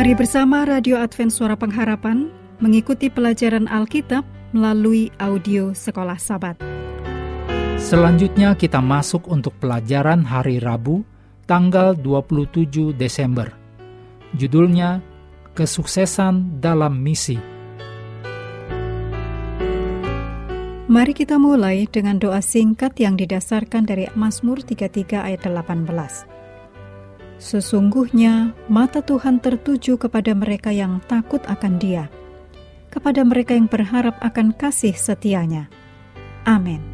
Mari bersama Radio Advent Suara Pengharapan mengikuti pelajaran Alkitab melalui audio Sekolah Sabat. Selanjutnya kita masuk untuk pelajaran hari Rabu, tanggal 27 Desember. Judulnya Kesuksesan dalam Misi. Mari kita mulai dengan doa singkat yang didasarkan dari Mazmur 33 ayat 18. Sesungguhnya mata Tuhan tertuju kepada mereka yang takut akan Dia, kepada mereka yang berharap akan kasih setianya. Amin.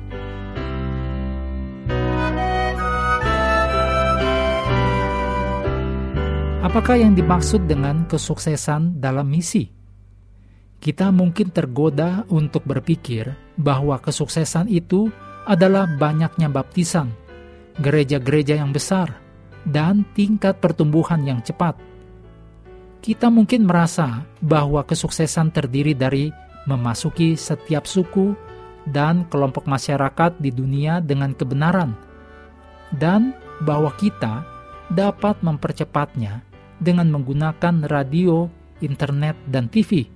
Apakah yang dimaksud dengan kesuksesan dalam misi? Kita mungkin tergoda untuk berpikir bahwa kesuksesan itu adalah banyaknya baptisan, gereja-gereja yang besar, dan tingkat pertumbuhan yang cepat. Kita mungkin merasa bahwa kesuksesan terdiri dari memasuki setiap suku dan kelompok masyarakat di dunia dengan kebenaran, dan bahwa kita dapat mempercepatnya dengan menggunakan radio, internet, dan TV.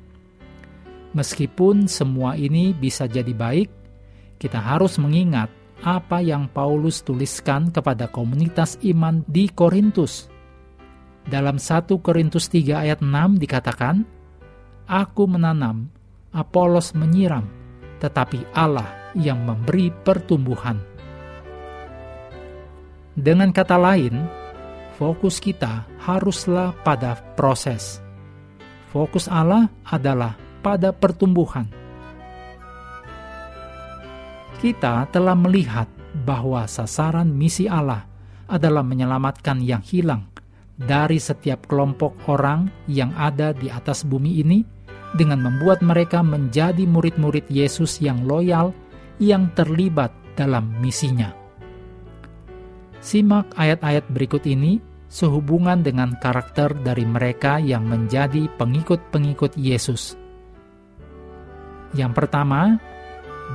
Meskipun semua ini bisa jadi baik, kita harus mengingat apa yang Paulus tuliskan kepada komunitas iman di Korintus. Dalam 1 Korintus 3 ayat 6 dikatakan, Aku menanam, Apolos menyiram, tetapi Allah yang memberi pertumbuhan. Dengan kata lain, fokus kita haruslah pada proses. Fokus Allah adalah pada pertumbuhan kita telah melihat bahwa sasaran misi Allah adalah menyelamatkan yang hilang dari setiap kelompok orang yang ada di atas bumi ini dengan membuat mereka menjadi murid-murid Yesus yang loyal yang terlibat dalam misinya. Simak ayat-ayat berikut ini sehubungan dengan karakter dari mereka yang menjadi pengikut-pengikut Yesus. Yang pertama,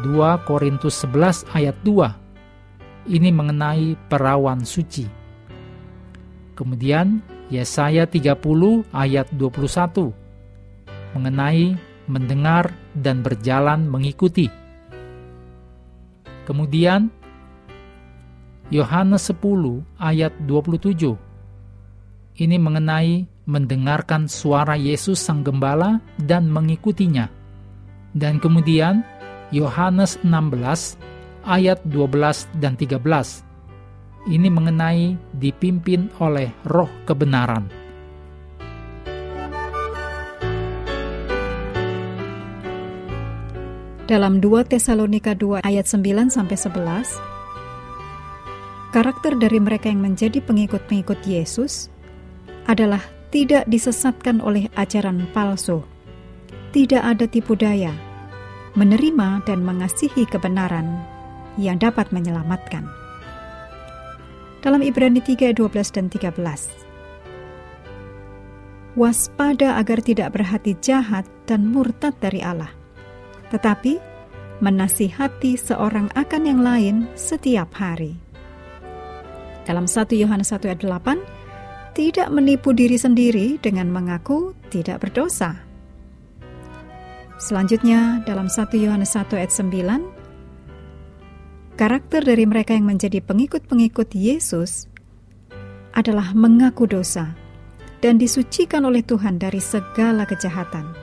2 Korintus 11 ayat 2. Ini mengenai perawan suci. Kemudian Yesaya 30 ayat 21 mengenai mendengar dan berjalan mengikuti. Kemudian Yohanes 10 ayat 27. Ini mengenai mendengarkan suara Yesus Sang Gembala dan mengikutinya. Dan kemudian Yohanes 16 ayat 12 dan 13. Ini mengenai dipimpin oleh roh kebenaran. Dalam 2 Tesalonika 2 ayat 9 sampai 11, karakter dari mereka yang menjadi pengikut-pengikut Yesus adalah tidak disesatkan oleh ajaran palsu, tidak ada tipu daya, menerima dan mengasihi kebenaran yang dapat menyelamatkan. Dalam Ibrani 3, 12 dan 13. Waspada agar tidak berhati jahat dan murtad dari Allah, tetapi menasihati seorang akan yang lain setiap hari. Dalam 1 Yohanes 1 ayat 8, tidak menipu diri sendiri dengan mengaku tidak berdosa Selanjutnya dalam 1 Yohanes 1 ayat 9, karakter dari mereka yang menjadi pengikut-pengikut Yesus adalah mengaku dosa dan disucikan oleh Tuhan dari segala kejahatan.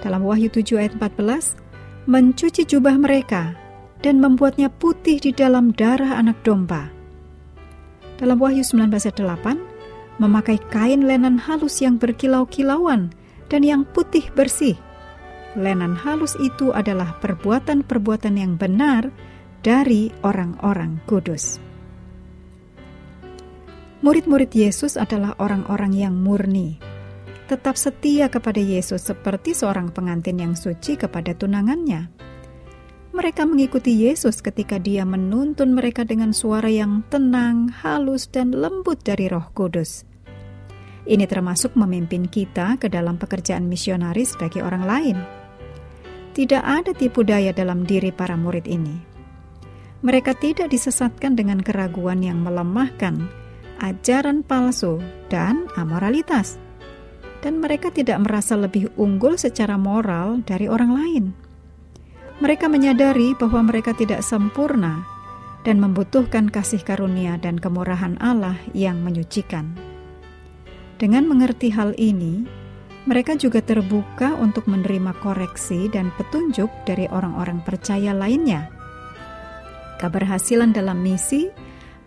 Dalam Wahyu 7 ayat 14, mencuci jubah mereka dan membuatnya putih di dalam darah anak domba. Dalam Wahyu 19 ayat 8, memakai kain lenan halus yang berkilau-kilauan dan yang putih bersih lenan halus itu adalah perbuatan-perbuatan yang benar dari orang-orang kudus. Murid-murid Yesus adalah orang-orang yang murni, tetap setia kepada Yesus seperti seorang pengantin yang suci kepada tunangannya. Mereka mengikuti Yesus ketika Dia menuntun mereka dengan suara yang tenang, halus, dan lembut dari Roh Kudus. Ini termasuk memimpin kita ke dalam pekerjaan misionaris bagi orang lain. Tidak ada tipu daya dalam diri para murid ini. Mereka tidak disesatkan dengan keraguan yang melemahkan, ajaran palsu, dan amoralitas. dan mereka tidak merasa lebih unggul secara moral dari orang lain. Mereka menyadari bahwa mereka tidak sempurna dan membutuhkan kasih karunia dan kemurahan Allah yang menyucikan. Dengan mengerti hal ini, mereka juga terbuka untuk menerima koreksi dan petunjuk dari orang-orang percaya lainnya. Keberhasilan dalam misi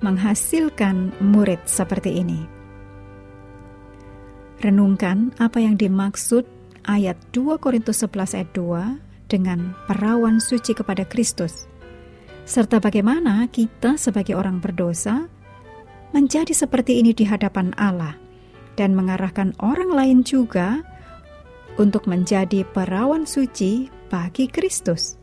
menghasilkan murid seperti ini. Renungkan apa yang dimaksud ayat 2 Korintus 11 ayat 2 dengan perawan suci kepada Kristus. Serta bagaimana kita sebagai orang berdosa menjadi seperti ini di hadapan Allah dan mengarahkan orang lain juga untuk menjadi perawan suci bagi Kristus.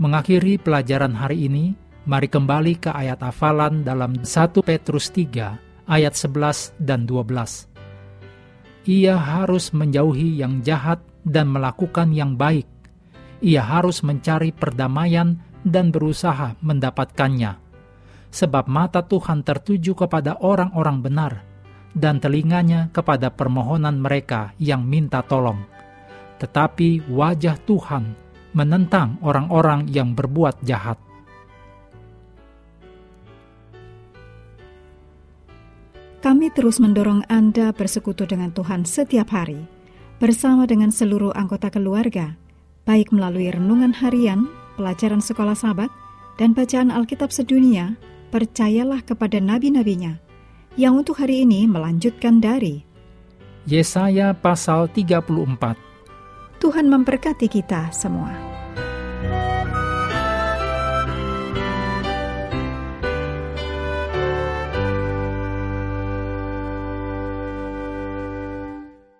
Mengakhiri pelajaran hari ini, mari kembali ke ayat hafalan dalam 1 Petrus 3 ayat 11 dan 12. Ia harus menjauhi yang jahat dan melakukan yang baik. Ia harus mencari perdamaian dan berusaha mendapatkannya. Sebab mata Tuhan tertuju kepada orang-orang benar, dan telinganya kepada permohonan mereka yang minta tolong. Tetapi wajah Tuhan menentang orang-orang yang berbuat jahat. Kami terus mendorong Anda bersekutu dengan Tuhan setiap hari, bersama dengan seluruh anggota keluarga, baik melalui renungan harian, pelajaran sekolah sahabat, dan bacaan Alkitab sedunia, percayalah kepada nabi-nabinya, yang untuk hari ini melanjutkan dari Yesaya pasal 34 Tuhan memberkati kita semua.